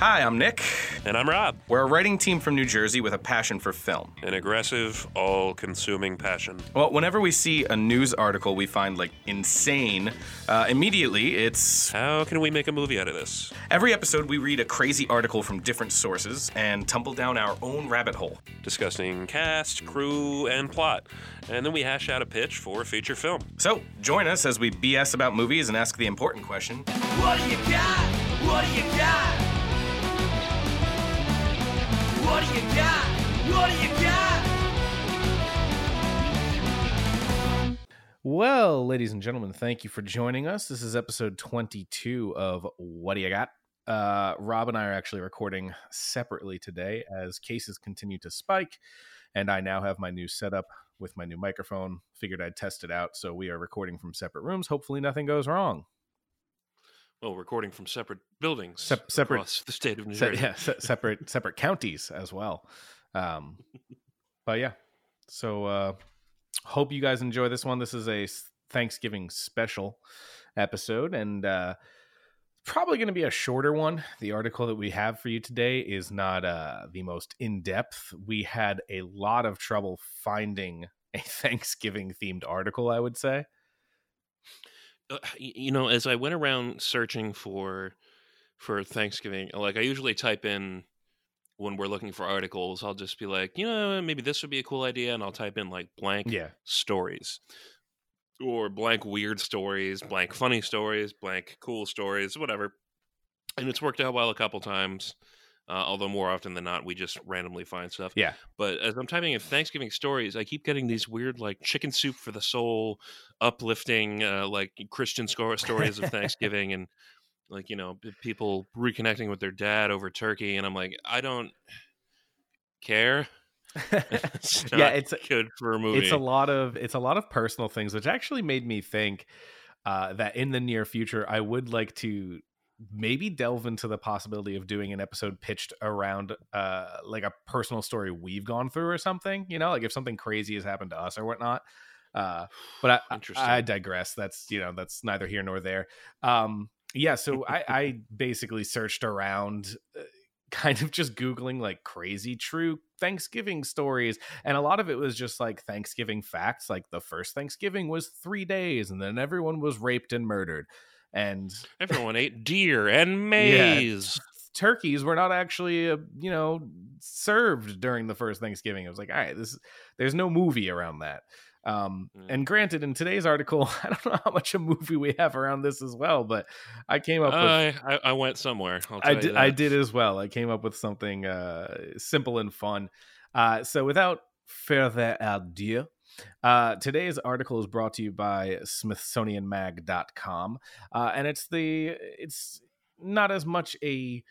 Hi, I'm Nick. And I'm Rob. We're a writing team from New Jersey with a passion for film. An aggressive, all consuming passion. Well, whenever we see a news article we find like insane, uh, immediately it's. How can we make a movie out of this? Every episode, we read a crazy article from different sources and tumble down our own rabbit hole. Discussing cast, crew, and plot. And then we hash out a pitch for a feature film. So, join us as we BS about movies and ask the important question What do you got? What do you got? What do you got? What do you got? Well, ladies and gentlemen, thank you for joining us. This is episode 22 of What Do You Got? Uh, Rob and I are actually recording separately today as cases continue to spike, and I now have my new setup with my new microphone. Figured I'd test it out, so we are recording from separate rooms. Hopefully, nothing goes wrong. Well, recording from separate buildings Sep- separate- across the state of New Se- Jersey. yeah, se- separate separate counties as well. Um, but yeah, so uh, hope you guys enjoy this one. This is a Thanksgiving special episode, and uh, probably going to be a shorter one. The article that we have for you today is not uh, the most in depth. We had a lot of trouble finding a Thanksgiving themed article. I would say. Uh, you know, as I went around searching for for Thanksgiving, like I usually type in when we're looking for articles, I'll just be like, you know, maybe this would be a cool idea, and I'll type in like blank Yeah, stories or blank weird stories, blank funny stories, blank cool stories, whatever. And it's worked out well a couple times. Uh, although more often than not, we just randomly find stuff. yeah. But as I'm typing in Thanksgiving stories, I keep getting these weird, like chicken soup for the soul, uplifting, uh, like Christian stories of Thanksgiving, and like you know people reconnecting with their dad over turkey. And I'm like, I don't care. It's yeah, it's good for a movie. it's a lot of it's a lot of personal things which actually made me think uh, that in the near future i would like to maybe delve into the possibility of doing an episode pitched around uh, like a personal story we've gone through or something you know like if something crazy has happened to us or whatnot. Uh, but I, Interesting. I digress. That's you know that's neither here nor there. Um, yeah so I, I basically searched around uh, kind of just googling like crazy true thanksgiving stories and a lot of it was just like thanksgiving facts like the first thanksgiving was three days and then everyone was raped and murdered and Everyone ate deer and maize. turkeys were not actually uh, you know served during the first thanksgiving it was like all right this there's no movie around that um Mm. and granted in today's article i don't know how much a movie we have around this as well but i came up with I, I went somewhere. I did. I did as well. I came up with something uh, simple and fun. Uh, so, without further ado, uh, today's article is brought to you by SmithsonianMag.com, uh, and it's the it's not as much a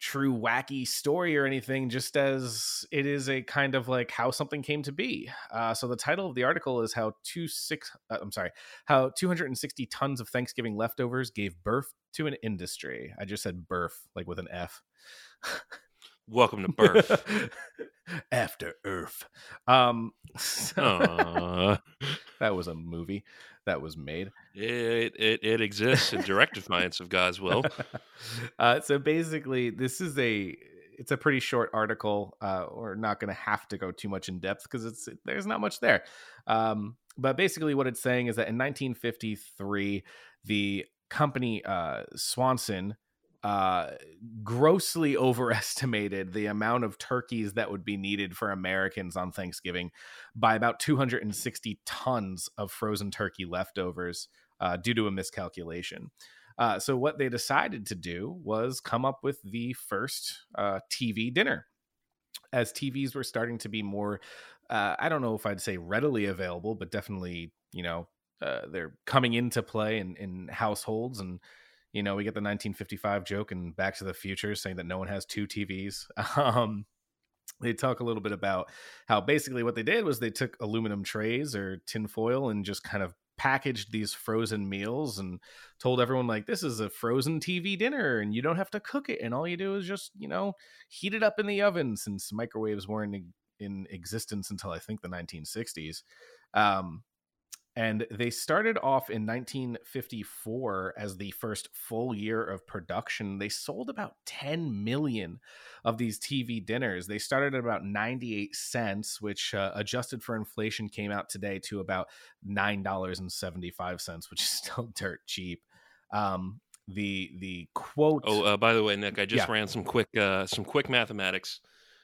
true wacky story or anything, just as it is a kind of like how something came to be. Uh, so the title of the article is how two six uh, I'm sorry, how 260 tons of Thanksgiving leftovers gave birth to an industry. I just said birth like with an F. Welcome to birth. After Earth. Um, so- that was a movie that was made. it, it it exists in direct defiance of God's will. uh, so basically, this is a it's a pretty short article. Uh, we're not going to have to go too much in depth because it's there's not much there. Um, but basically, what it's saying is that in 1953, the company uh, Swanson uh, grossly overestimated the amount of turkeys that would be needed for Americans on Thanksgiving by about 260 tons of frozen turkey leftovers uh, due to a miscalculation. Uh, so what they decided to do was come up with the first uh, TV dinner. As TVs were starting to be more, uh, I don't know if I'd say readily available, but definitely, you know, they're coming into play in, in households. And, you know, we get the 1955 joke and Back to the Future saying that no one has two TVs. Um, they talk a little bit about how basically what they did was they took aluminum trays or tinfoil and just kind of packaged these frozen meals and told everyone like this is a frozen TV dinner and you don't have to cook it and all you do is just you know heat it up in the oven since microwaves weren't in, existence until I think the 1960s. Um, and they started off in 1954 as the first full year of production. They sold about 10 million of these TV dinners. They started at about 98 cents, which uh, adjusted for inflation came out today to about $9.75, which is still dirt cheap. Um, the the quote Oh, uh, by the way, Nick, I just Yeah. ran some quick uh, some quick mathematics.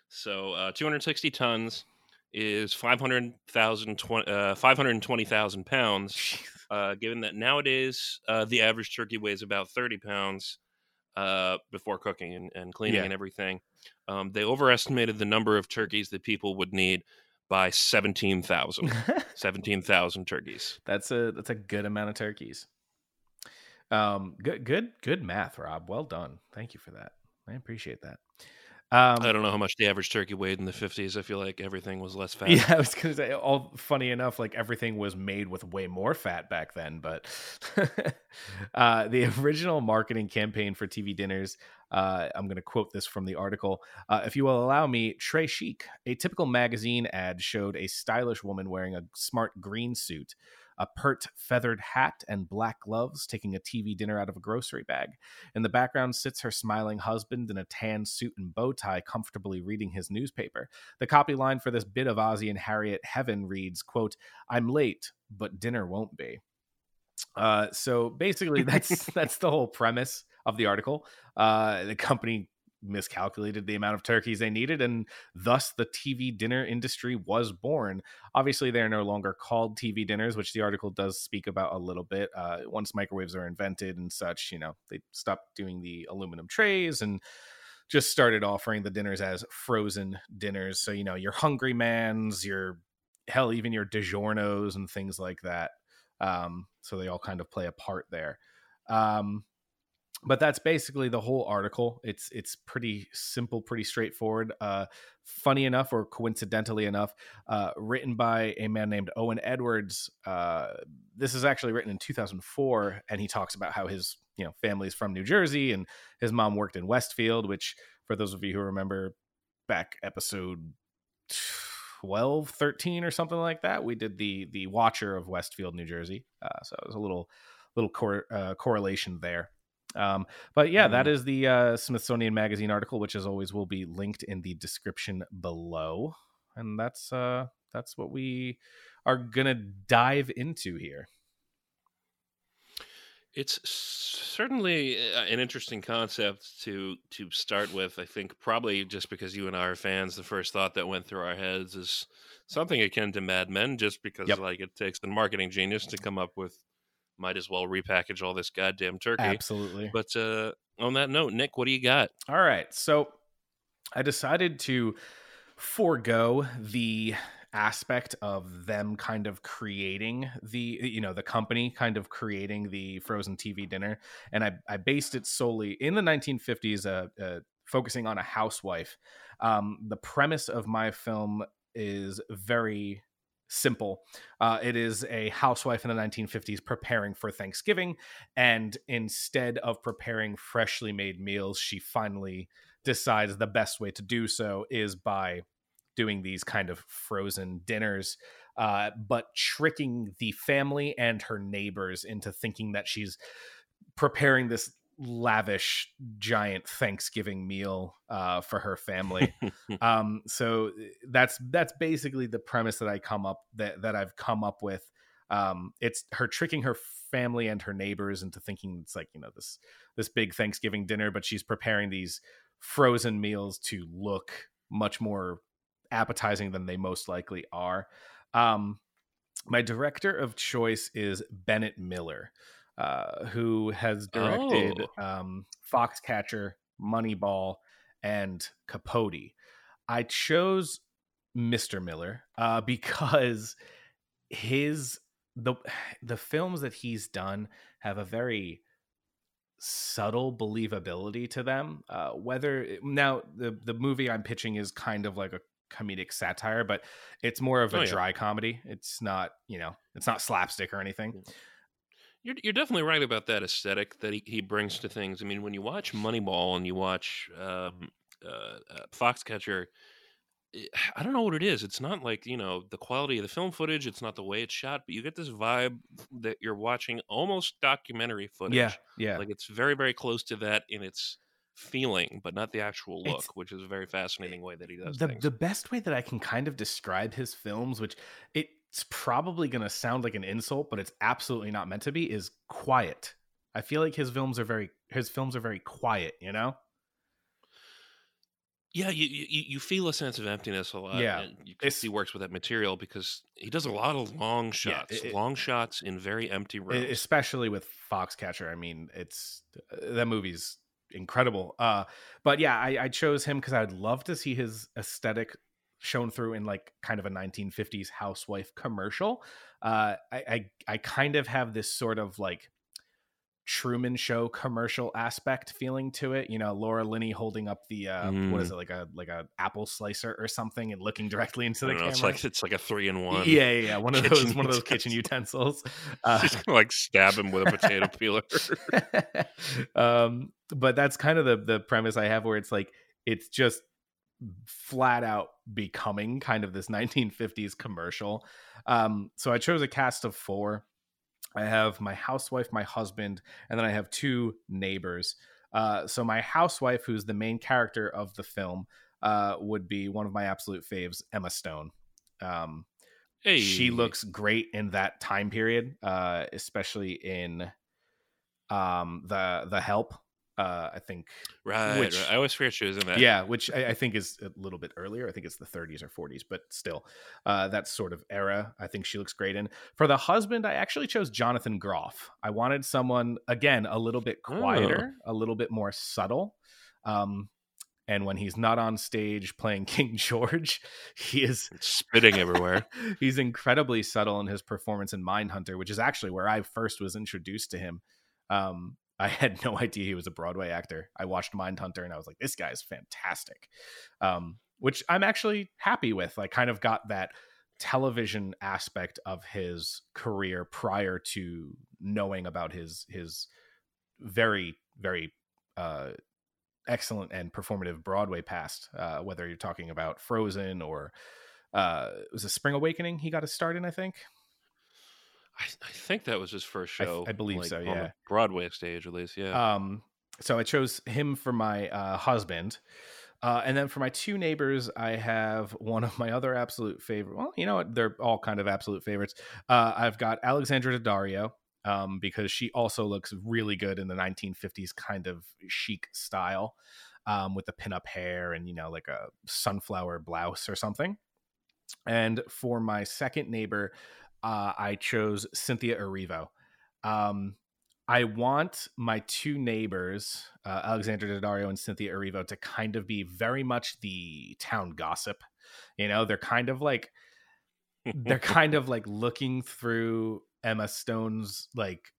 So, uh, 260 tons is 500,000 uh, 520,000 pounds. Uh, given that nowadays uh, the average turkey weighs about 30 pounds uh, before cooking and, and cleaning Yeah. and everything, um, they overestimated the number of turkeys that people would need by 17,000. 17,000 turkeys. that's a that's a good amount of turkeys. Um, good good good math, Rob. Well done. Thank you for that. I appreciate that. Um, I don't know how much the average turkey weighed in the 50s. I feel like everything was less fat. Yeah, I was gonna say. All funny enough, like everything was made with way more fat back then. But uh, the original marketing campaign for TV dinners, uh, I'm gonna quote this from the article. Uh, if you will allow me, Tray Chic, a typical magazine ad showed a stylish woman wearing a smart green suit. A pert feathered hat and black gloves taking a TV dinner out of a grocery bag. In the background sits her smiling husband in a tan suit and bow tie, comfortably reading his newspaper. The copy line for this bit of Ozzy and Harriet Heaven reads, quote, I'm late, but dinner won't be. Uh, so basically that's that's the whole premise of the article. Uh, the company miscalculated the amount of turkeys they needed, and thus the TV dinner industry was born. Obviously, they're no longer called TV dinners, which the article does speak about a little bit. Uh, once microwaves are invented and such, you know, they stopped doing the aluminum trays and just started offering the dinners as frozen dinners. So, you know, your Hungry Man's, your hell, even your DiGiorno's and things like that. Um, so they all kind of play a part there. Um, but that's basically the whole article. It's it's pretty simple, pretty straightforward. Uh, funny enough, or coincidentally enough, uh, written by a man named Owen Edwards. Uh, this is actually written in 2004, and he talks about how his you know family's from New Jersey and his mom worked in Westfield, which for those of you who remember back episode 12 13 or something like that we did the the watcher of westfield new jersey uh, so it was a little little cor- uh, correlation there um, but yeah that is the uh, smithsonian magazine article which as always will be linked in the description below and that's uh that's what we are gonna dive into here It's certainly uh, an interesting concept to to start with. I think probably just because you and I are fans, the first thought that went through our heads is something akin to Mad Men, just because Yep. like it takes the marketing genius to come up with might as well repackage all this goddamn turkey. absolutely But uh, on that note, Nick, what do you got? All right. So I decided to forego the aspect of them kind of creating the you know the company kind of creating the frozen tv dinner and i, I based it solely in the 1950s uh, uh, focusing on a housewife um, the premise of my film is very simple. Uh, it is a housewife in the 1950s preparing for thanksgiving and instead of preparing freshly made meals she finally decides the best way to do so is by doing these kind of frozen dinners uh, but tricking the family and her neighbors into thinking that she's preparing this lavish giant thanksgiving meal uh, for her family. Um so that's that's basically the premise that i come up that that i've come up with. Um it's her tricking her family and her neighbors into thinking it's like you know this this big thanksgiving dinner but she's preparing these frozen meals to look much more appetizing than they most likely are. Um my director of choice is bennett miller uh, who has directed um, foxcatcher moneyball and capote. I chose mr miller uh, because his the the films that he's done have a very subtle believability to them uh whether now the the movie i'm pitching is kind of like a comedic satire but it's more of a Oh, yeah. dry comedy. It's not you know it's not slapstick or anything You're, you're definitely right about that aesthetic that he, he brings to things. I mean, when you watch Moneyball and you watch um, uh, uh, Foxcatcher, eh, I don't know what it is. It's not like you know the quality of the film footage. It's not the way it's shot, but you get this vibe that you're watching almost documentary footage. Yeah, yeah. like it's very very close to that in its feeling, but not the actual look, It's- which is a very fascinating way that he does the things. the best way that I can kind of describe his films, which it's probably going to sound like an insult, but it's absolutely not meant to be, is quiet. I feel like his films are very his films are very quiet. You know? Yeah, you, you you feel a sense of emptiness a lot. Yeah, you can see he works with that material because he does a lot of long shots, it- it- long shots in very empty rooms. especially with Foxcatcher. I mean, it's uh, that movie's incredible. Uh, but yeah, I, I chose him because I'd love to see his aesthetic shown through in like kind of a 1950s housewife commercial. Uh, I, I I kind of have this sort of like Truman Show commercial aspect feeling to it. You know, Laura Linney holding up the uh, what is it like a like a apple slicer or something and looking directly into the know, camera. it's like it's like a three in one. yeah, yeah, yeah, one of those one of those kitchen utensils. Uh, Just gonna, like stab him with a potato peeler. um, but that's kind of the the premise I have, where it's like it's just flat out becoming kind of this 1950s commercial. Um, so I chose a cast of four. I have my housewife, my husband, and then I have two neighbors. Uh, so my housewife, who's the main character of the film, uh, would be one of my absolute faves, Emma Stone. Um, hey, she looks great in that time period uh especially in um the the help uh i think right, which- right. I always forget she was in that. yeah which I, I think is a little bit earlier i think it's the 30s or 40s but still uh that sort of era i think she looks great in for the husband i actually chose jonathan groff i wanted someone again a little bit Oh. quieter a little bit more subtle um and when he's not on stage playing king george he is spitting everywhere. he's incredibly subtle in his performance in Mindhunter, which is actually where I first was introduced to him. Um, I had no idea he was a Broadway actor. I watched Mindhunter and I was like, this guy's fantastic. Um, which I'm actually happy with. I kind of got that television aspect of his career prior to knowing about his his very very uh excellent and performative Broadway past, uh, whether you're talking about Frozen or uh, it was a Spring Awakening he got a start in, I think. I, I think that was his first show. I believe like, so, yeah. Broadway stage, at least. Yeah. Um, so I chose him for my uh, husband. Uh, and then for my two neighbors, I have one of my other absolute favorite. Well, you know what? They're all kind of absolute favorites. Uh, I've got Alexandra Daddario um, because she also looks really good in the 1950s kind of chic style um, with the pinup hair and, you know, like a sunflower blouse or something. And for my second neighbor, uh, I chose Cynthia Erivo. Um, I want my two neighbors, uh, Alexandra Daddario and Cynthia Erivo, to kind of be very much the town gossip. You know, they're kind of like they're kind of like looking through Emma Stone's like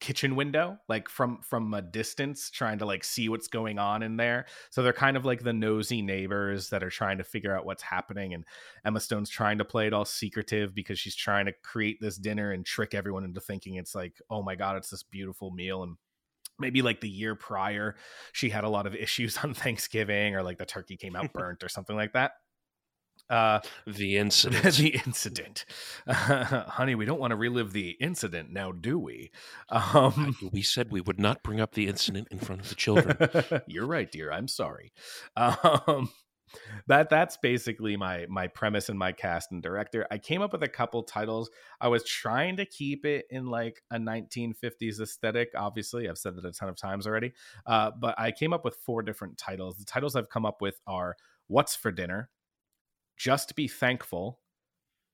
kitchen window like from from a distance trying to like see what's going on in there. So they're kind of like the nosy neighbors that are trying to figure out what's happening and Emma Stone's trying to play it all secretive because she's trying to create this dinner and trick everyone into thinking it's like oh my god it's this beautiful meal and maybe like the year prior she had a lot of issues on Thanksgiving or like the turkey came out burnt or something like that uh the incident. the incident. Honey we don't want to relive the incident now do we? Um we said we would not bring up the incident in front of the children. you're right dear. I'm sorry. Um that that's basically my my premise and my cast and director. I came up with a couple titles. I was trying to keep it in like a 1950s aesthetic. Obviously i've said that a ton of times already. Uh, but i came up with four different titles. The titles i've come up with are what's for dinner just be thankful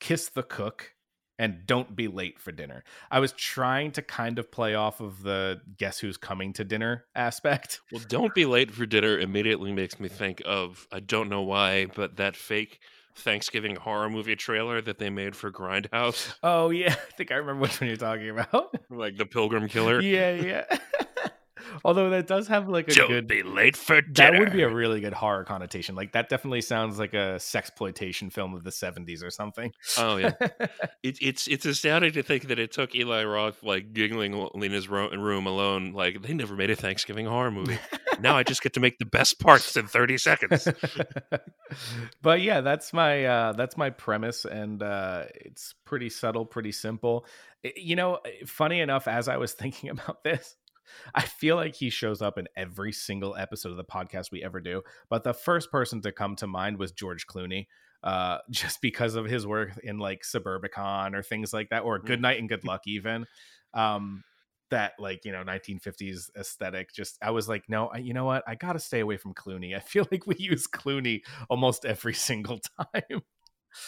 kiss the cook and don't be late for dinner. I was trying to kind of play off of the guess who's coming to dinner aspect. well, don't be late for dinner immediately makes me think of I don't know why, but that fake Thanksgiving horror movie trailer that they made for Grindhouse, Oh yeah, I think I remember which one you're talking about. like the Pilgrim Killer. yeah, yeah. Although that does have like a Don't good be late for dinner. that would be a really good horror connotation. Like that definitely sounds like a sexploitation film of the 70s or something. Oh yeah, it, it's it's astounding to think that it took Eli Roth like giggling in his ro- room alone. Like they never made a Thanksgiving horror movie. now I just get to make the best parts in thirty seconds. but yeah, that's my uh that's my premise and uh it's pretty subtle, pretty simple. You know, funny enough as I was thinking about this, I feel like he shows up in every single episode of the podcast we ever do, but the first person to come to mind was George Clooney. Uh, just because of his work in like Suburbicon or things like that, or Good Night and Good Luck, even. Um, that like you know 1950s aesthetic just i was like no I, you know what i gotta stay away from clooney i feel like we use clooney almost every single time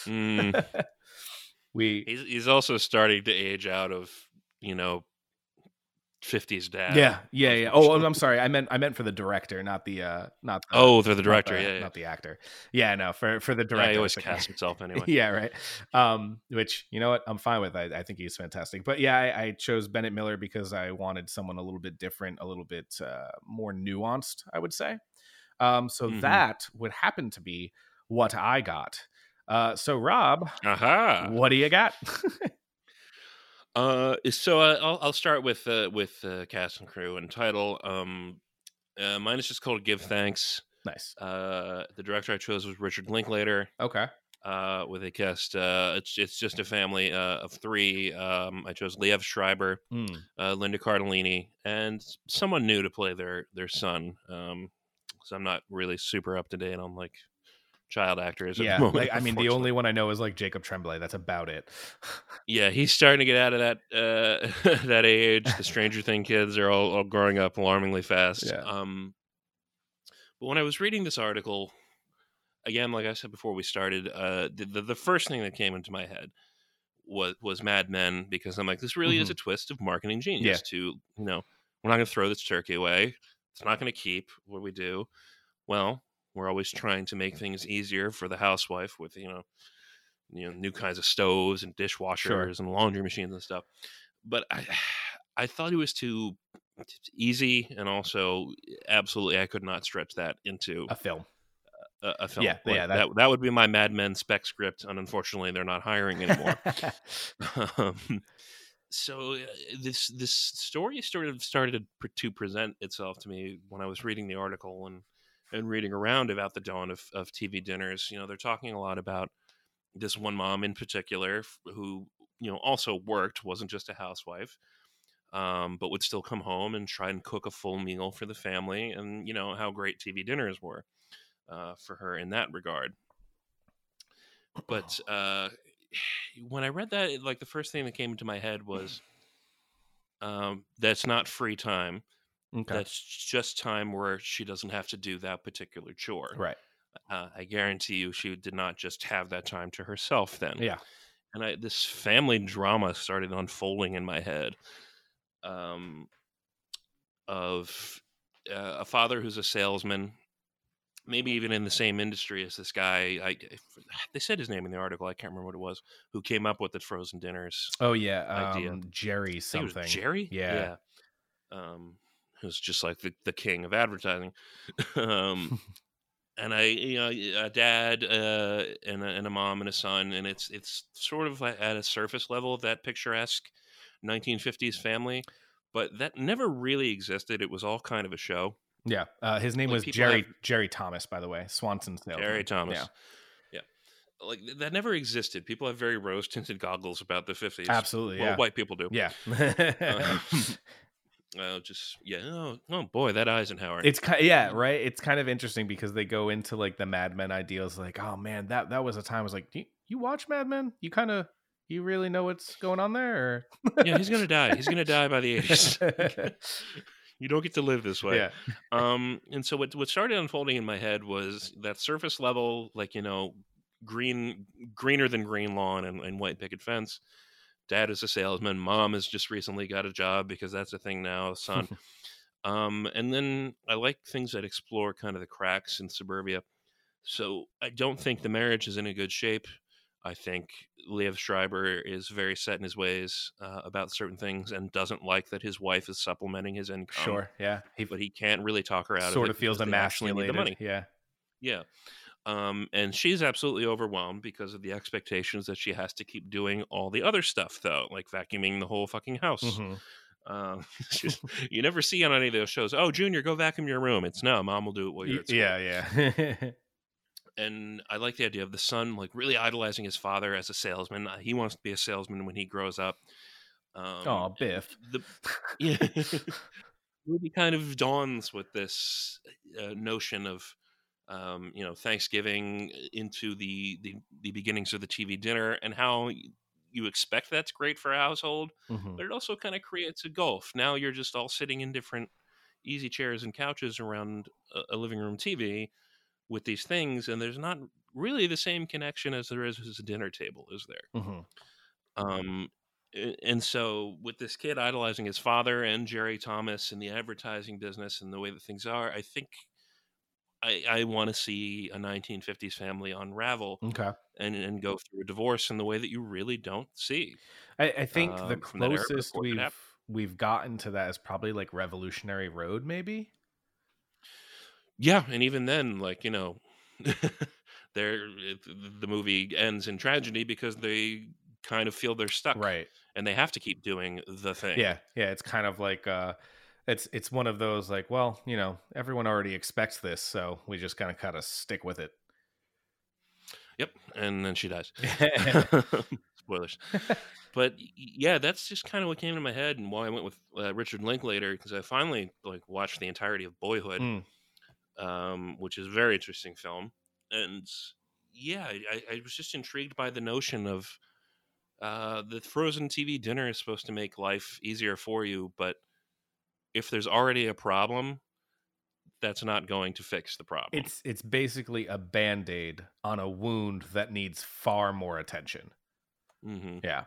Mm. we He's he's also starting to age out of you know fifties dad. yeah yeah yeah oh i'm sorry i meant i meant for the director not the uh not the, Oh, they're the not director. the- yeah, yeah. not the actor yeah no for for the Yeah, director he always casts himself anyway. yeah right um which you know what i'm fine with i, I think he's fantastic but yeah I, I chose bennett miller because i wanted someone a little bit different a little bit uh, more nuanced i would say um so Mhm. that would happen to be what i got uh so rob Aha. what do you got Uh, so uh, I'll I'll start with uh, with uh, cast and crew and title. Um, uh, mine is just called "Give Thanks." nice Uh, the director I chose was Richard Linklater. okay Uh, with a cast, uh, it's it's just a family uh, of three. Um, I chose Liev Schreiber, Hmm. uh, Linda Cardellini, and someone new to play their their son. Um, so I'm not really super up to date on like child actors. At yeah moment, like, i mean the only one i know is like jacob tremblay that's about it Yeah, he's starting to get out of that uh, that age. The Stranger Thing kids are all, all growing up alarmingly fast. Yeah. Um, but when I was reading this article, again, like I said before we started, uh, the, the the first thing that came into my head was was Mad Men because I'm like, this really is a twist of marketing genius. To you know, we're not going to throw this turkey away. It's not going to keep. What we do? Well, we're always trying to make things easier for the housewife with you know you know new kinds of stoves and dishwashers and laundry machines and stuff. But i i thought it was too easy and also absolutely i could not stretch that into a film. a, a film. Yeah, Like, yeah, that- that, that would be my mad men spec script and unfortunately they're not hiring anymore. Um, so uh, this this story sort of started to present itself to me when I was reading the article and and reading around about the dawn of, of TV dinners. You know, they're talking a lot about this one mom in particular who you know also worked, wasn't just a housewife, um, but would still come home and try and cook a full meal for the family, and you know how great TV dinners were uh, for her in that regard. But uh, when I read that, like the first thing that came into my head was, um, "That's not free time. Okay That's just time where she doesn't have to do that particular chore." right Uh, I guarantee you, she did not just have that time to herself then. yeah And I, this family drama started unfolding in my head, um, of uh, a father who's a salesman. Maybe even in the same industry as this guy. I, they said his name in the article. I can't remember what it was. Who came up with the frozen dinners? oh yeah idea. um jerry I think it something Jerry. Yeah. Um, who's just like the, the king of advertising. um, and I, you know, a dad uh, and, a, and a mom and a son, and it's it's sort of at a surface level of that picturesque 1950s family, but that never really existed. It was all kind of a show. Yeah, uh, his name Like, was Jerry have- Jerry Thomas, by the way, Swanson's salesman. Jerry Thomas. Yeah, Yeah. Like that never existed. People have very rose tinted goggles about the 50s. absolutely. Well, Yeah, white people do. yeah. Uh, uh, just yeah. Oh, oh boy, that Eisenhower. it's kind yeah, right. It's kind of interesting because they go into like the Mad Men ideals, like, oh man, that that was a time. I was like, you, you watch Mad Men? You kind of you really know what's going on there? yeah, he's gonna die. He's gonna die by the? 80s. you don't get to live this way. yeah, Um, and so what what started unfolding in my head was that surface level, like you know, green greener than green lawn and, and white picket fence. Dad is a salesman. Mom has just recently got a job because that's a thing now. Son. um, and then I like things that explore kind of the cracks in suburbia. So I don't think the marriage is in a good shape. I think Liev Schreiber is very set in his ways uh, about certain things and doesn't like that his wife is supplementing his income. sure, yeah. He but he can't really talk her out sort of of it feels emasculated. the money. Yeah. Yeah. Um, and she's absolutely overwhelmed because of the expectations that she has to keep doing all the other stuff, though, like vacuuming the whole fucking house. Mhm. Um, you never see on any of those shows, oh, Junior, go vacuum your room. It's no, mom will do it while you're at school. Yeah, yeah. And I like the idea of the son, like really idolizing his father as a salesman. Uh, He wants to be a salesman when he grows up. Um, oh, Biff. the yeah movie kind of dawns with this uh, notion of um, you know thanksgiving into the, the the beginnings of the tv dinner and how you expect that's great for a household Mhm. but it also kind of creates a gulf now you're just all sitting in different easy chairs and couches around a, a living room tv with these things and there's not really the same connection as there is as a dinner table is there Mhm. um, and so with this kid idolizing his father and Jerry Thomas in the advertising business and the way that things are, I think I, I want to see a 1950s family unravel Okay. and, and go through a divorce in the way that you really don't see. I, I think the um, era closest we've we've gotten to that is probably like Revolutionary Road, maybe. Yeah, and even then, like you know, there the movie ends in tragedy because they kind of feel they're stuck, Right. And they have to keep doing the thing. Yeah, yeah. It's kind of like uh, it's it's one of those like, well, you know, everyone already expects this, so we just kind of kind of stick with it. Yep. And then she dies. Spoilers. but yeah, that's just kind of what came to my head and why I went with uh, Richard Linklater because I finally like watched the entirety of Boyhood, Mm. um, which is a very interesting film. And yeah, I, I- I was just intrigued by the notion of uh, the frozen TV dinner is supposed to make life easier for you, but if there's already a problem, that's not going to fix the problem. It's it's basically a band aid on a wound that needs far more attention. hmm Yeah.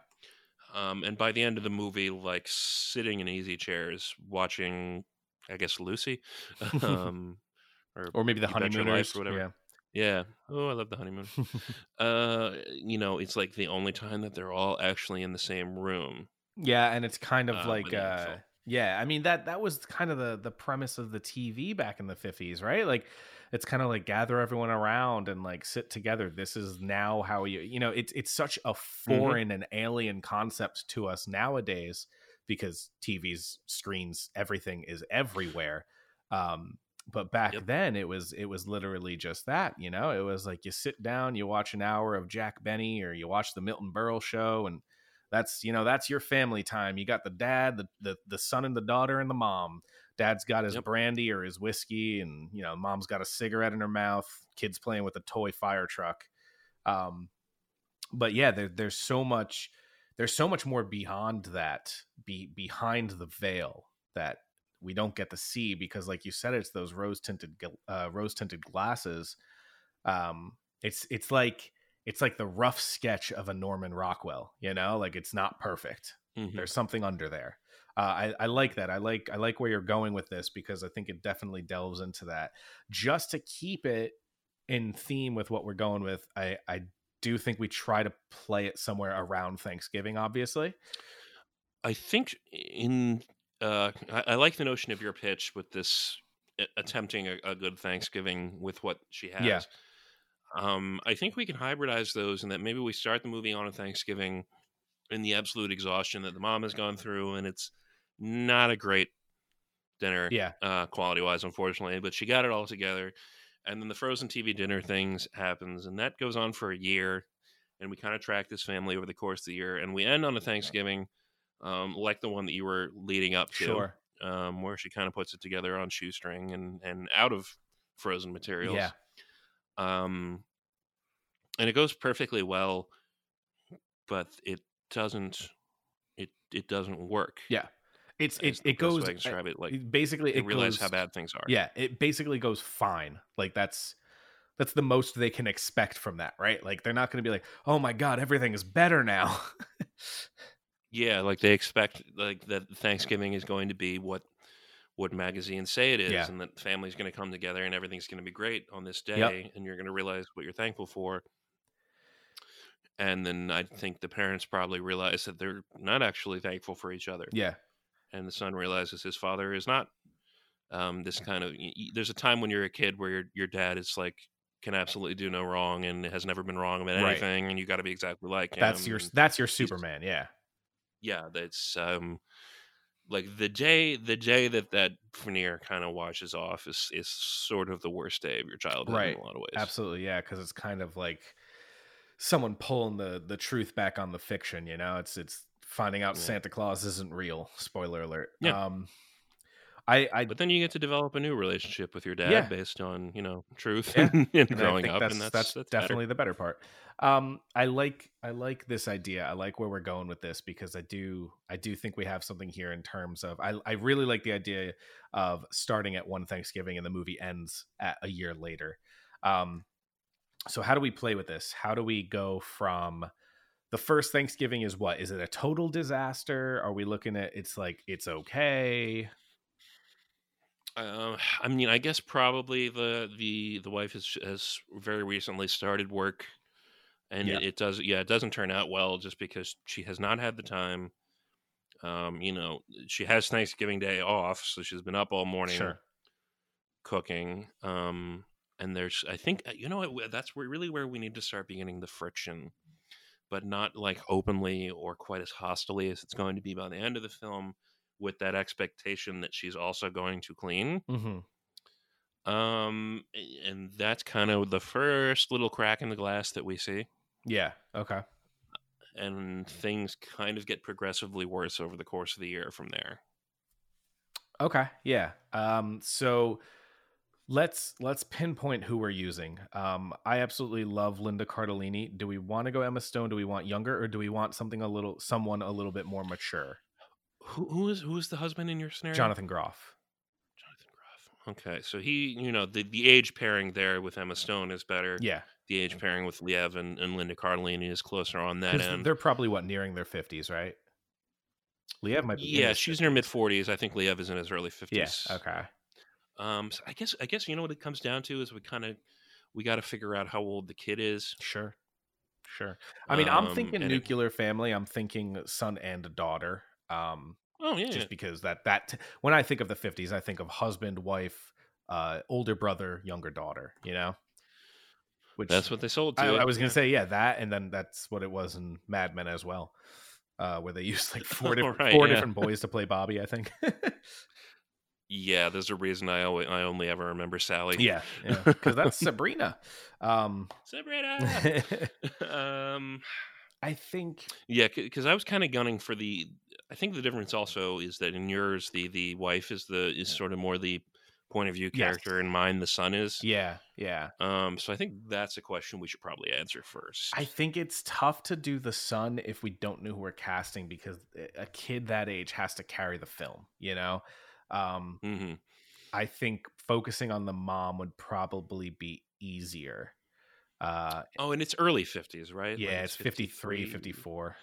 Um, and by the end of the movie, like sitting in easy chairs watching, I guess Lucy, um, or Or maybe the honeymooners Life or whatever. Yeah. yeah, oh, I love the honeymoon. uh, you know, it's like the only time that they're all actually in the same room. Yeah, and it's kind of Uh, like uh. Yeah, I mean that that was kind of the the premise of the TV back in the 50s, right? Like it's kind of like gather everyone around and like sit together. This is now how you you know, it's it's such a Mm-hmm. foreign and alien concept to us nowadays because TVs, screens, everything is everywhere. Um but back Yep. then it was it was literally just that, you know? It was like you sit down, you watch an hour of Jack Benny or you watch the Milton Berle show and that's you know that's your family time. You got the dad the the, the son and the daughter and the mom. Dad's got his Yep. brandy or his whiskey and you know mom's got a cigarette in her mouth. Kids playing with a toy fire truck. Um but yeah there, there's so much there's so much more beyond that be behind the veil that we don't get to see because like you said it's those rose tinted uh, rose tinted glasses. Um it's it's like it's like the rough sketch of a Norman Rockwell, you know, like it's not perfect. Mhm. There's something under there. Uh, I, I like that. I like I like where you're going with this because I think it definitely delves into that. Just to keep it in theme with what we're going with, I I do think we try to play it somewhere around Thanksgiving. Obviously, I think in uh, I, I like the notion of your pitch with this attempting a, a good Thanksgiving with what she has. Yeah. Um, I think we can hybridize those, and that maybe we start the movie on a Thanksgiving in the absolute exhaustion that the mom has gone through, and it's not a great dinner, yeah, uh, quality wise, unfortunately. But she got it all together, and then the frozen TV dinner things happens, and that goes on for a year, and we kind of track this family over the course of the year, and we end on a Thanksgiving, um, like the one that you were leading up to, sure, um, where she kind of puts it together on shoestring and and out of frozen materials. yeah, Um, and it goes perfectly well, but it doesn't. It it doesn't work. yeah. It's it it goes I can describe it. Like basically it realize goes, how bad things are. yeah it basically goes fine like that's that's the most they can expect from that right like they're not going to be like oh my god everything is better now Yeah, like they expect like that Thanksgiving is going to be what what magazines say it is, Yeah. and that family's going to come together and everything's going to be great on this day, Yep. and you're going to realize what you're thankful for. and then I think the parents probably realize that they're not actually thankful for each other. Yeah. and the son realizes his father is not um, this kind of. There's a time when you're a kid where your your dad is like can absolutely do no wrong and has never been wrong about Right. anything, and you got to be exactly like him. That's your that's your Superman. Yeah. yeah. That's um, like the day the day that that veneer kind of washes off is is sort of the worst day of your childhood Right. in a lot of ways. Absolutely, yeah, because it's kind of like someone pulling the the truth back on the fiction. You know, it's it's finding out Yeah. Santa Claus isn't real. Spoiler alert. Yeah. Um, I I But then you get to develop a new relationship with your dad Yeah. based on you know truth Yeah. and, and growing up, that's, and that's that's, that's better. definitely the better part. Um, I like I like this idea. I like where we're going with this because I do I do think we have something here in terms of I I really like the idea of starting at one Thanksgiving and the movie ends at a year later. Um, so how do we play with this? How do we go from the first Thanksgiving is what? Is it a total disaster? Are we looking at it's like it's okay? Uh, I mean, I guess probably the the the wife has has very recently started work, and Yeah. it, it does yeah it doesn't turn out well just because she has not had the time. Um, you know, she has Thanksgiving Day off, so she's been up all morning Sure. cooking. Um, and there's I think uh, you know what that's where really where we need to start beginning the friction, but not like openly or quite as hostily as it's going to be by the end of the film. With that expectation that she's also going to clean, Mm-hmm. um, and that's kind of the first little crack in the glass that we see, Yeah. Okay. and things kind of get progressively worse over the course of the year from there. Okay. Yeah. Um, so let's let's pinpoint who we're using. Um, I absolutely love Linda Cardellini. Do we want to go Emma Stone? Do we want younger, or do we want something a little someone a little bit more mature? Who, who is who is the husband in your scenario? Jonathan Groff. Jonathan Groff. Okay, so he, you know, the the age pairing there with Emma Stone is better. Yeah. The age pairing with Liev and, and Linda Cardellini is closer on that end. They're probably what nearing their fifties, right? Liev might be. Yeah, she's in her mid forties. I think Liev is in his early Yeah. fifties. Okay. Um, so I guess I guess you know what it comes down to is we kind of we got to figure out how old the kid is. Sure. Sure. I mean, I'm Um, thinking and it- nuclear family. I'm thinking son and daughter. Um, Oh yeah, just because that that when I think of the 50s, I think of husband, wife, uh, older brother, younger daughter. You know, which that's what they sold to. I, I was gonna yeah. say. Yeah, that, and then that's what it was in Mad Men as well, uh, where they used like four different Right, four yeah. different boys to play Bobby. I think. Yeah, there's a reason I always, I only ever remember Sally. yeah, yeah, because that's Sabrina. Um, Sabrina. um, I think yeah, because I was kind of gunning for the. I think the difference also is that in yours, the the wife is the is sort of more the point of view Yes. character, and mine the son is. yeah, yeah. Um, so I think that's a question we should probably answer first. I think it's tough to do the son if we don't know who we're casting because a kid that age has to carry the film, you know? Um, hmm I think focusing on the mom would probably be easier. Uh, Oh, and it's early fifties, right? Like, yeah, it's 53, 54.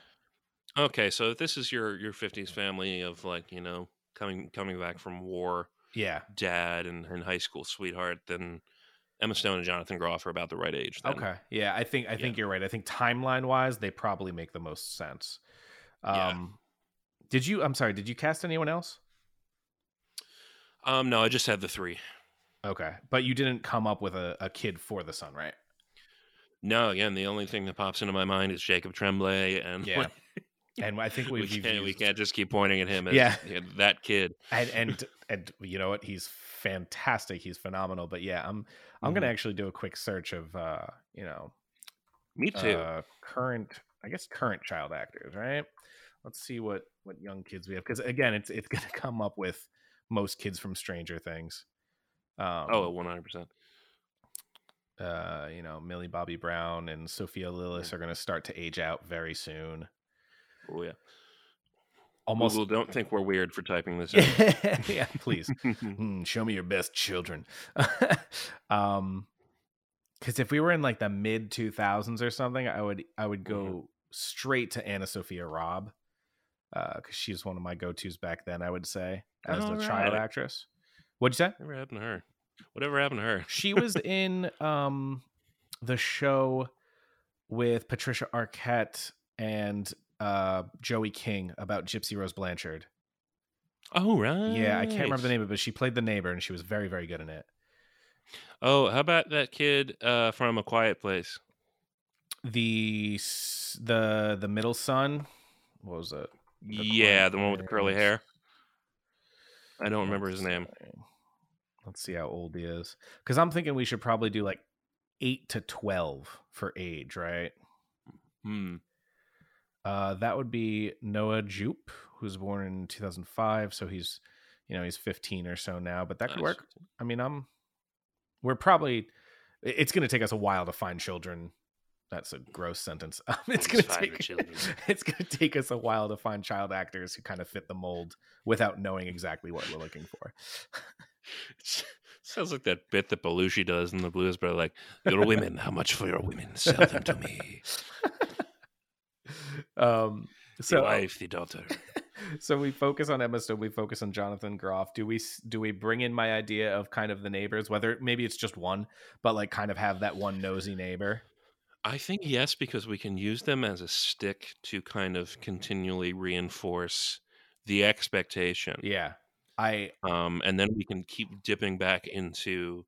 Okay, so if this is your your fifties family of like you know coming coming back from war, Yeah. dad and, and high school sweetheart, then Emma Stone and Jonathan Groff are about the right age. Then. Okay. Yeah, I think I think you're right. I think timeline wise, they probably make the most sense. Um Yeah. did you I'm sorry, did you cast anyone else? Um, no, I just had the three. Okay. But you didn't come up with a, a kid for the son, right? No, again, the only thing that pops into my mind is Jacob Tremblay, and Yeah. And I think we can't we can't just keep pointing at him as Yeah. yeah, that kid. and and and you know what he's fantastic he's phenomenal but yeah i'm i'm gonna Mhm. actually do a quick search of uh you know Me too. uh current i guess current child actors right let's see what what young kids we have because again it's it's gonna come up with most kids from stranger things um oh, one hundred percent. uh you know millie bobby brown and sophia lillis are gonna start to age out very soon Oh yeah. almost Google, don't think we're weird for typing this. in. yeah please Hmm, show me your best children. um, because if we were in like the mid two thousands or something, I would I would go Mhm. straight to AnnaSophia Robb, uh, because she's one of my go tos back then. I would say as a the child actress. What'd you say? Whatever happened to her? Whatever happened to her? She was in um the show with Patricia Arquette and uh, Joey King about Gypsy Rose Blanchard. Oh right. Yeah, I can't remember the name of it, but she played the neighbor and she was very, very good in it. Oh, how about that kid uh, from A Quiet Place? The the the middle son, what was it? The yeah, the one with the curly hair. I don't remember his name. Let's see how old he is. Because I'm thinking we should probably do like eight to twelve for age, right? Hmm. Uh, that would be Noah Jupe, who's born in 2005. So he's, you know, he's 15 or so now. But that could Nice. work. I mean, I'm. We're probably. It's going to take us a while to find children. That's a gross sentence. Um, it's going to take. It's going to take us a while to find child actors who kind of fit the mold without knowing exactly what we're looking for. Sounds like that bit that Belushi does in the Blues, but like, your women, how much for your women? Sell them to me. Um. The So wife, the daughter. so we focus on Emma Stone. We focus on Jonathan Groff. Do we do we bring in my idea of kind of the neighbors? Whether maybe it's just one, but like kind of have that one nosy neighbor. I think yes, because we can use them as a stick to kind of continually reinforce the expectation. Yeah, I um, and then we can keep dipping back into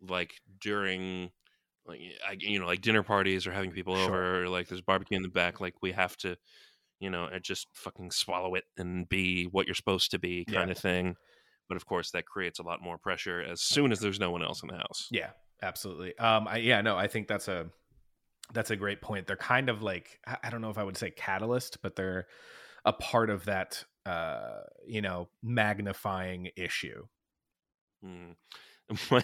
like during like I, you know like dinner parties or having people Sure. over or like there's barbecue in the back like we have to you know and just fucking swallow it and be what you're supposed to be Yeah. kind of thing but of course that creates a lot more pressure as soon as there's no one else in the house yeah, absolutely. Um, I yeah, no, I think that's a that's a great point. They're kind of like I I don't know if I would say catalyst, but they're a part of that uh you know magnifying issue. Mm. My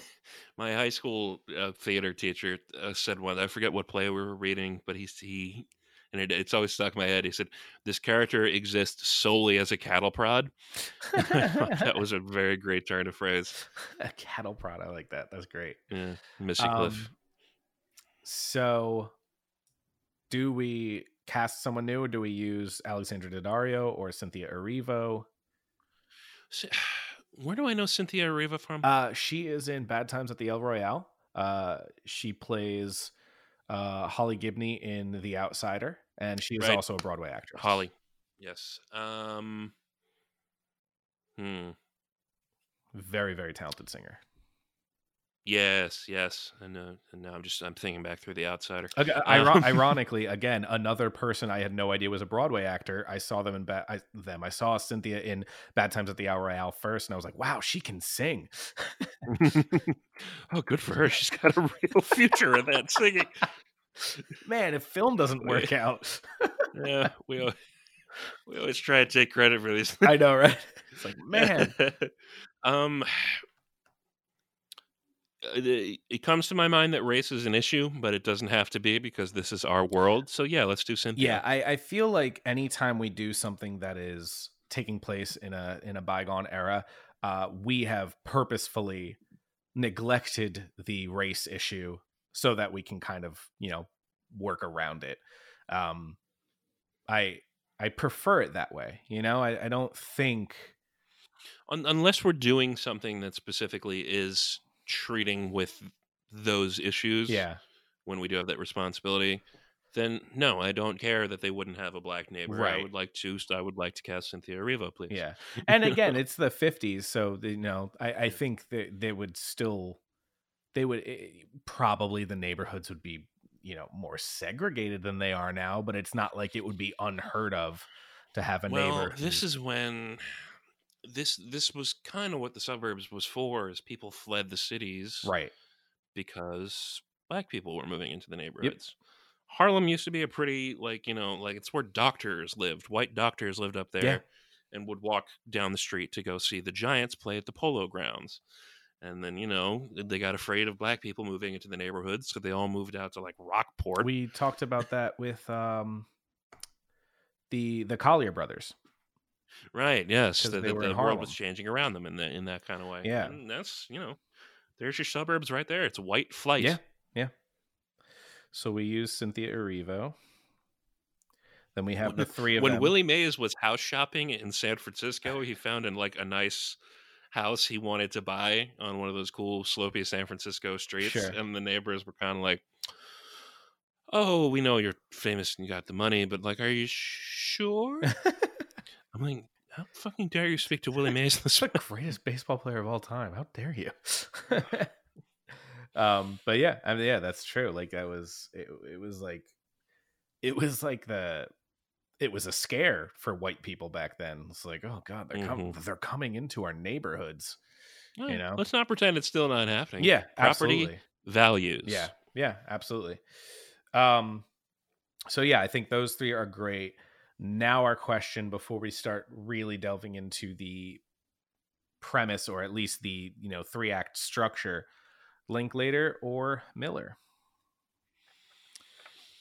my high school uh, theater teacher uh, said one. I forget what play we were reading, but he he, and it, it's always stuck in my head. He said this character exists solely as a cattle prod. That was a very great turn of phrase. a cattle prod. I like that. That's great. Yeah, Missy Cliff. Um, so, do we cast someone new, or do we use Alexandra Daddario or Cynthia Erivo? Where do I know Cynthia Erivo from? Uh, she is in Bad Times at the El Royale. Uh, she plays uh, Holly Gibney in The Outsider, and she is Right. also a Broadway actress. Holly. Yes. Um. Hmm. very very talented singer. Yes. Yes. And uh, and now I'm just I'm thinking back through the outsider. Iro- Um, ironically, again, another person I had no idea was a Broadway actor. I saw them in bad. I, them. I saw Cynthia in Bad Times at the El Royale first, and I was like, "Wow, she can sing." oh, good for her. She's got a real future in that singing. Man, if film doesn't work out, Yeah, we we always try to take credit for these things. I know, right? It's like, man, um, it, it comes to my mind that race is an issue, but it doesn't have to be because this is our world. So yeah, let's do Cynthia. yeah, I, I feel like anytime we do something that is taking place in a in a bygone era, uh, we have purposefully neglected the race issue so that we can kind of you know work around it. Um, I I prefer it that way. You know, I, I don't think. Unless we're doing something that specifically is treating with those issues. Yeah, when we do have that responsibility, then no, I don't care that they wouldn't have a black neighbor. I Right. would like to. I would like to cast Cynthia Erivo, please. yeah. And again, it's the '50s, so you know, I, I think that they would still, they would eh, probably the neighborhoods would be you know more segregated than they are now, but it's not like it would be unheard of to have a well, neighbor. this is when this this was kind of what the suburbs was for. Is people fled the cities right. because black people were moving into the neighborhoods. Harlem used to be a pretty like you know like it's where doctors lived. White doctors lived up there Yeah. and would walk down the street to go see the Giants play at the Polo Grounds. And then you know they got afraid of black people moving into the neighborhoods, so they all moved out to like Rockport. We talked about that with um the the Collyer brothers. Right? Yes. the, the, the world was changing around them in the in that kind of way. Yeah. and that's you know, there's your suburbs right there. It's white flight. Yeah, yeah. So we use Cynthia Erivo. Then we have the three of when them. Willie Mays was house shopping in San Francisco, he found in like a nice house he wanted to buy on one of those cool slopey San Francisco streets, Sure. and the neighbors were kind of like, "Oh, we know you're famous and you got the money, but like, are you sure?" I'm like, "How fucking dare you speak to Willie Mays this the greatest baseball player of all time. How dare you? um, but yeah, I mean, yeah, that's true. Like that was it. It was like, it was like the, it was a scare for white people back then. It's like, oh god, they're coming, they're coming into our neighborhoods. Well, you know? let's not pretend it's still not happening. Yeah, property absolutely. values. Yeah, yeah, absolutely. Um, so yeah, I think those three are great. Now, our question before we start really delving into the premise, or at least the you know three act structure, Linklater or Miller.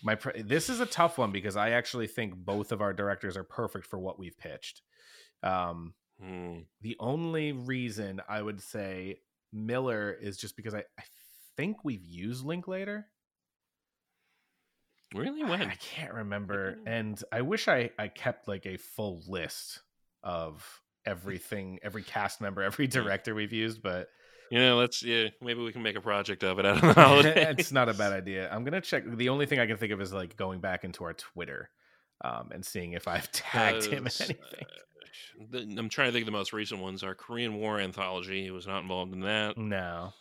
My pre- this is a tough one because I actually think both of our directors are perfect for what we've pitched. Um, Hmm. the only reason I would say Miller is just because I, I think we've used Linklater. Really? When? I can't remember, and I wish I I kept like a full list of everything, every cast member, every director we've used, but You know, let's yeah, maybe we can make a project of it out of the holidays. it's not a bad idea. I'm gonna check. The only thing I can think of is like going back into our Twitter, um, and seeing if I've tagged him in 'Cause, anything. uh, I'm trying to think of the most recent ones. Our Korean War anthology. He was not involved in that. No.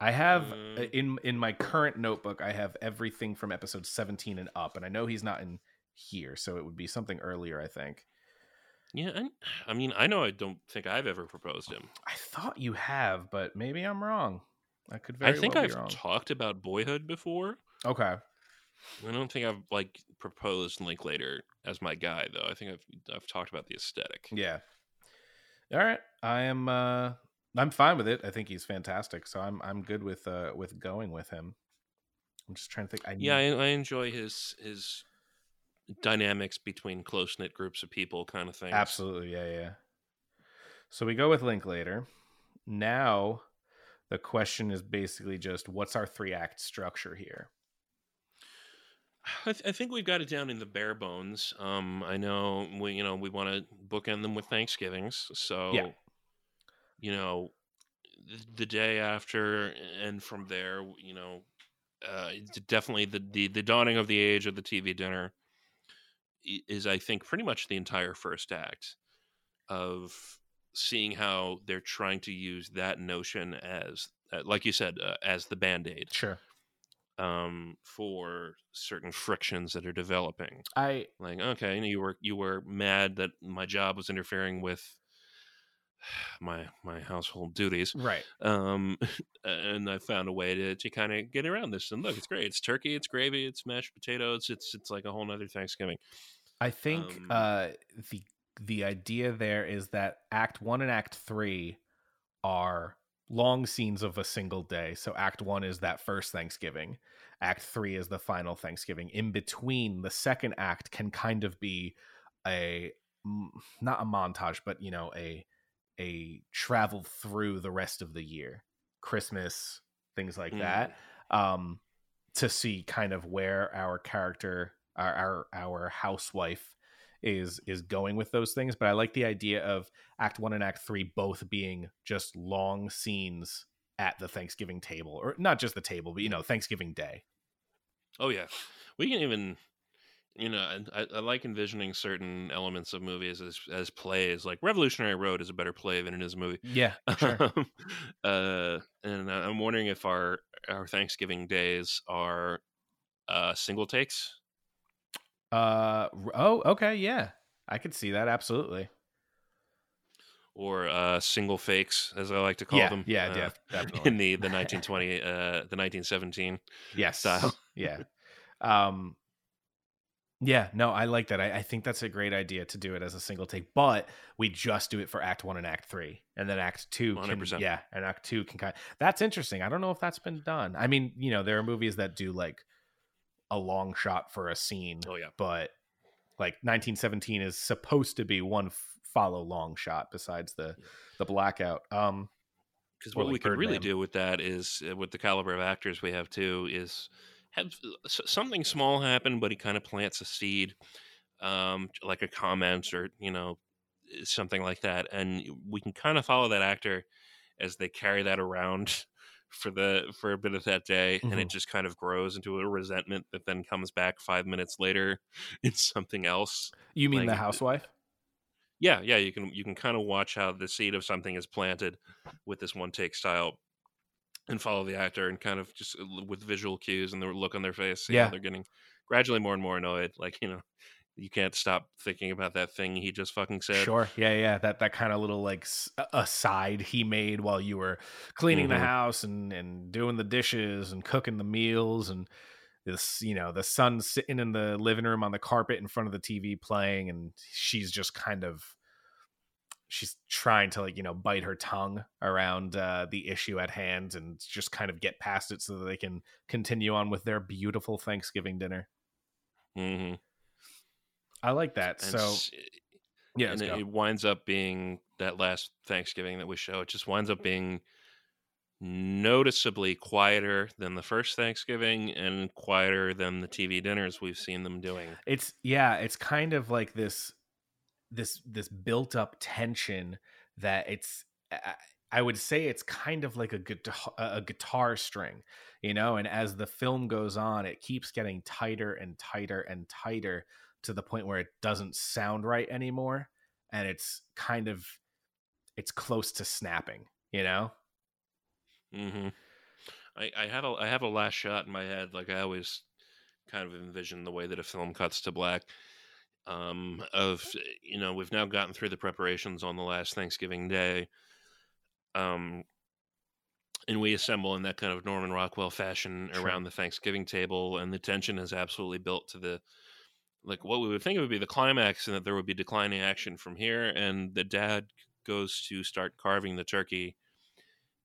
I have uh, Mm. in in my current notebook I have everything from episode 17 and up and I know he's not in here so it would be something earlier I think. Yeah, I, I mean, I know I don't think I've ever proposed him. I thought you have but maybe I'm wrong. I could I very think well be I've wrong. talked about Boyhood before. okay. I don't think I've like proposed Linklater as my guy though. I think I've I've talked about the aesthetic. Yeah. All right. I am uh I'm fine with it. I think he's fantastic. So I'm I'm good with uh with going with him. I'm just trying to think I Yeah, I, I enjoy his his dynamics between close knit groups of people, kind of thing. Absolutely, yeah, yeah. So we go with Linklater. Now, the question is basically just what's our three act structure here? I, th- I think we've got it down in the bare bones. Um, I know we, you know, we want to bookend them with Thanksgivings, so Yeah. You know, the, day after, and from there, you know, uh, definitely the, the the dawning of the age of the TV dinner is, I think, pretty much the entire first act of seeing how they're trying to use that notion as, uh, like you said, uh, as the band aid Sure. um, for certain frictions that are developing. I Like, okay, you, know, you were you were mad that my job was interfering with my my household duties, right. um, and I found a way to, to kind of get around this. And look, it's great. It's turkey, it's gravy, it's mashed potatoes. It's it's like a whole nother Thanksgiving. I think Um, uh the the idea there is that act 1 and act 3 are long scenes of a single day. So act 1 is that first Thanksgiving. Act 3 is the final Thanksgiving. In between, the second act can kind of be a not a montage, but you know, a a travel through the rest of the year. Christmas, things like Mm. that. Um to see kind of where our character our our, our housewife is is going with those things but i like the idea of act 1 and act 3 both being just long scenes at the thanksgiving table or not just the table but you know thanksgiving day Oh yeah, we can even. You know, I, I like envisioning certain elements of movies as as plays. Like Revolutionary Road is a better play than it is a movie. yeah sure Um, uh, and I'm wondering if our our Thanksgiving days are uh, single takes. uh oh okay yeah i could see that absolutely or uh, single fakes, as I like to call yeah them. yeah uh, def- definitely In the the 1920 uh, the 1917 yes style. yeah um yeah no i like that I, I think that's a great idea to do it as a single take but we just do it for act one and act three and then act two 100%. yeah and act two can kind that's interesting i don't know if that's been done i mean you know there are movies that do like a long shot for a scene Oh yeah, but like 1917 is supposed to be one f- follow long shot besides the the blackout um because what we like could really do with that is uh, with the caliber of actors we have too is have something small happen, but he kind of plants a seed, um, like a comment or you know something like that, and we can kind of follow that actor as they carry that around for the for a bit of that day and Mhm. it just kind of grows into a resentment that then comes back 5 minutes later in something else. You mean Like, the housewife? Yeah, yeah, you can you can kind of watch how the seed of something is planted with this one take style and follow the actor and kind of just uh, with visual cues and the look on their face, Yeah. they're getting gradually more and more annoyed like, you know, you can't stop thinking about that thing he just fucking said. Sure. Yeah, yeah. That that kind of little like aside he made while you were cleaning the Mhm. house and and doing the dishes and cooking the meals and this you know the son sitting in the living room on the carpet in front of the TV playing and she's just kind of she's trying to like you know bite her tongue around uh the issue at hand and just kind of get past it so that they can continue on with their beautiful Thanksgiving dinner. Mm-hmm. I like that. And so s- yeah, and it, it winds up being that last Thanksgiving that we show. It just winds up being noticeably quieter than the first Thanksgiving and quieter than the TV dinners we've seen them doing. it's yeah it's kind of like this this this built up tension that it's I- would say it's kind of like a guitar a guitar string you know and as the film goes on it keeps getting tighter and tighter and tighter to the point where it doesn't sound right anymore and it's kind of it's close to snapping you know hmm I, I have a I have a last shot in my head. Like I always kind of envision the way that a film cuts to black. Um, of you know we've now gotten through the preparations on the last Thanksgiving day. Um, and we assemble in that kind of Norman Rockwell fashion Sure. around the Thanksgiving table, and the tension is absolutely built to the like what we would think it would be the climax, and that there would be declining action from here. And the dad goes to start carving the turkey,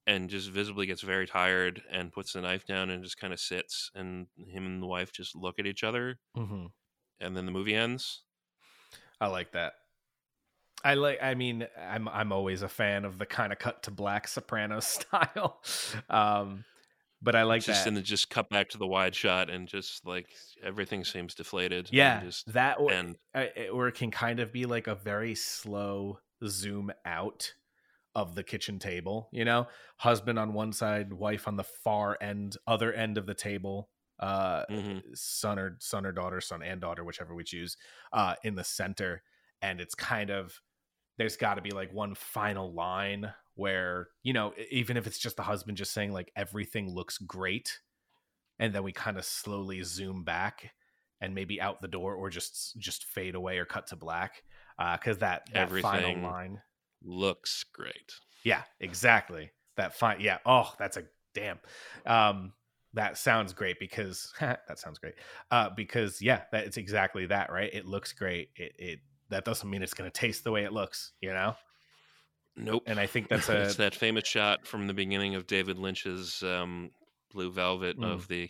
and just visibly gets very tired and puts the knife down and just kind of sits, and him and the wife just look at each other, mm-hmm. And then the movie ends. I like that. I like. I mean, I'm I'm always a fan of the kind of cut to black soprano style, um, but I like just that. and then just cut back to the wide shot and just like everything seems deflated. and yeah, just that or and uh, or it can kind of be like a very slow zoom out of the kitchen table. You know, husband on one side, wife on the far end, other end of the table. Uh, Mhm. son or son or daughter, son and daughter, whichever we choose, uh, in the center, and it's kind of there's got to be like one final line where you know even if it's just the husband just saying like everything looks great and then we kind of slowly zoom back and maybe out the door or just just fade away or cut to black uh because that, that final Everything. line looks great. yeah exactly that fine yeah oh that's a damn um that sounds great because that sounds great uh because yeah that it's exactly that right it looks great it it that doesn't mean it's going to taste the way it looks you know Nope. and i think that's a it's that famous shot from the beginning of David Lynch's um, Blue Velvet Mm. of the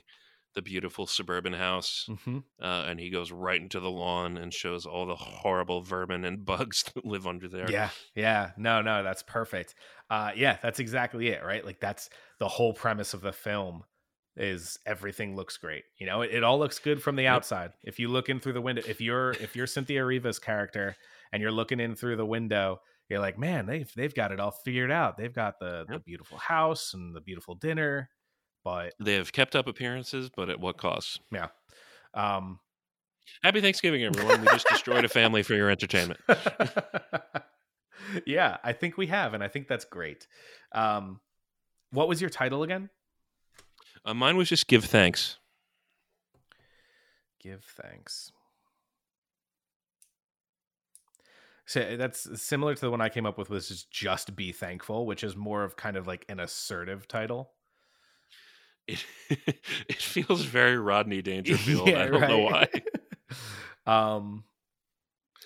the beautiful suburban house, Mhm. uh, and he goes right into the lawn and shows all the horrible vermin and bugs that live under there. Yeah, yeah. No, no, that's perfect. Uh yeah, that's exactly it, right? Like that's the whole premise of the film is everything looks great. You know, it, it all looks good from the Yep. outside. If you look in through the window, if you're if you're Cynthia Erivo's character and you're looking in through the window, you're like, man, they've they've got it all figured out. They've got the the beautiful house and the beautiful dinner. But They have kept up appearances, but at what cost? yeah. Um Happy Thanksgiving, everyone. We just destroyed a family for your entertainment. yeah, I think we have, and I think that's great. Um, what was your title again? Uh, mine was just give thanks. Give thanks. So that's similar to the one I came up with, was just just be thankful, which is more of kind of like an assertive title. It it feels very Rodney Dangerfield. I don't know why. um,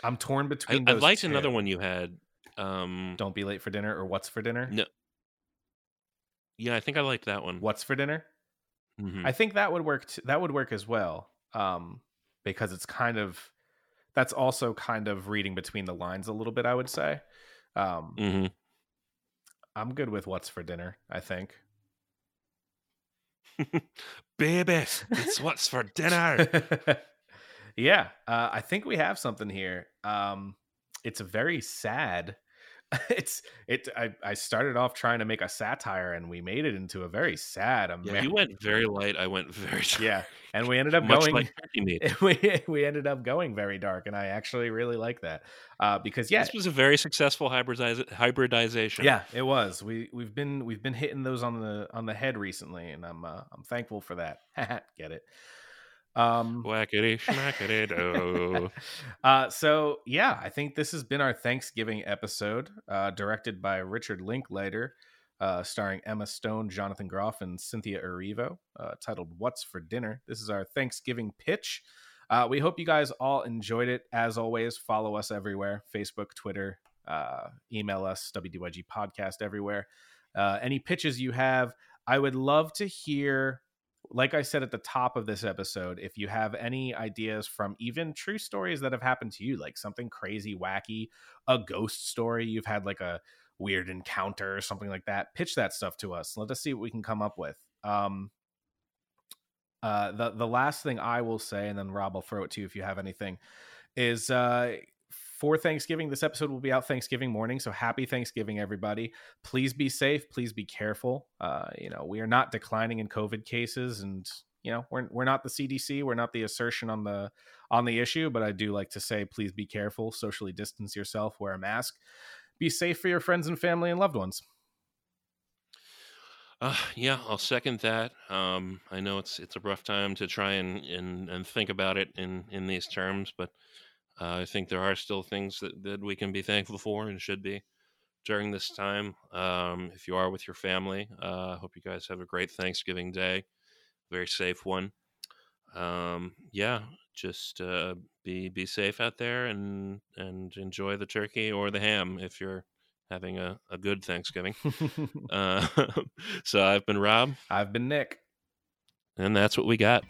I'm torn between. I those liked another one you had. Um, Don't be late for dinner, or what's for dinner? No. yeah, I think I liked that one. What's for dinner? Mhm. I think that would work. T- that would work as well, um, because it's kind of that's also kind of reading between the lines a little bit. I would say. Um, Mhm. I'm good with what's for dinner. I think. Baby, it's what's for dinner. yeah, uh, I think we have something here. Um, it's a very sad it's it. I I started off trying to make a satire, and we made it into a very sad. Yeah, you went very light. I went very yeah, and we ended up going. like we we ended up going very dark, and I actually really like that uh, because yeah, This was a very successful hybridiz- hybridization. yeah, it was. We we've been we've been hitting those on the on the head recently, and I'm uh, I'm thankful for that. Get it? Um, Whackity schmackity do. uh, so yeah, I think this has been our Thanksgiving episode, uh, directed by Richard Linklater, uh, starring Emma Stone, Jonathan Groff, and Cynthia Erivo, uh, titled "What's for Dinner." This is our Thanksgiving pitch. Uh, we hope you guys all enjoyed it. As always, follow us everywhere: Facebook, Twitter, uh, email us WDYG Podcast everywhere. Uh, any pitches you have, I would love to hear like I said at the top of this episode, if you have any ideas from even true stories that have happened to you, like something crazy, wacky, a ghost story, you've had like a weird encounter or something like that, pitch that stuff to us. Let us see what we can come up with. Um, uh, the the last thing I will say, and then Rob, I'll throw it to you if you have anything, is uh, for Thanksgiving. This episode will be out Thanksgiving morning, so happy Thanksgiving, everybody. Please be safe. Please be careful. Uh, you know, we are not declining in COVID cases, and you know, we're we're not the CDC. We're not the assertion on the on the issue, but I do like to say, please be careful. Socially distance yourself. Wear a mask. Be safe for your friends and family and loved ones. Uh, yeah, I'll second that. Um, I know it's it's a rough time to try and, and, and think about it in, in these terms, but uh, I think there are still things that, that we can be thankful for and should be during this time. Um, if you are with your family, uh, I hope you guys have a great Thanksgiving day, very safe one. Um, yeah, just uh, be be safe out there and and enjoy the turkey or the ham if you're having a, a good Thanksgiving. Uh, so I've been Rob, I've been Nick. and that's what we got.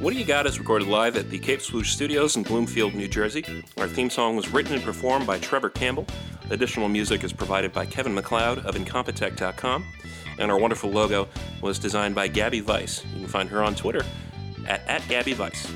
What Do You Got is recorded live at the Cape Swoosh Studios in Bloomfield, New Jersey. Our theme song was written and performed by Trevor Campbell. Additional music is provided by Kevin MacLeod of Incompetech.com. And our wonderful logo was designed by Gabby Weiss. You can find her on Twitter at, at Gabby Weiss.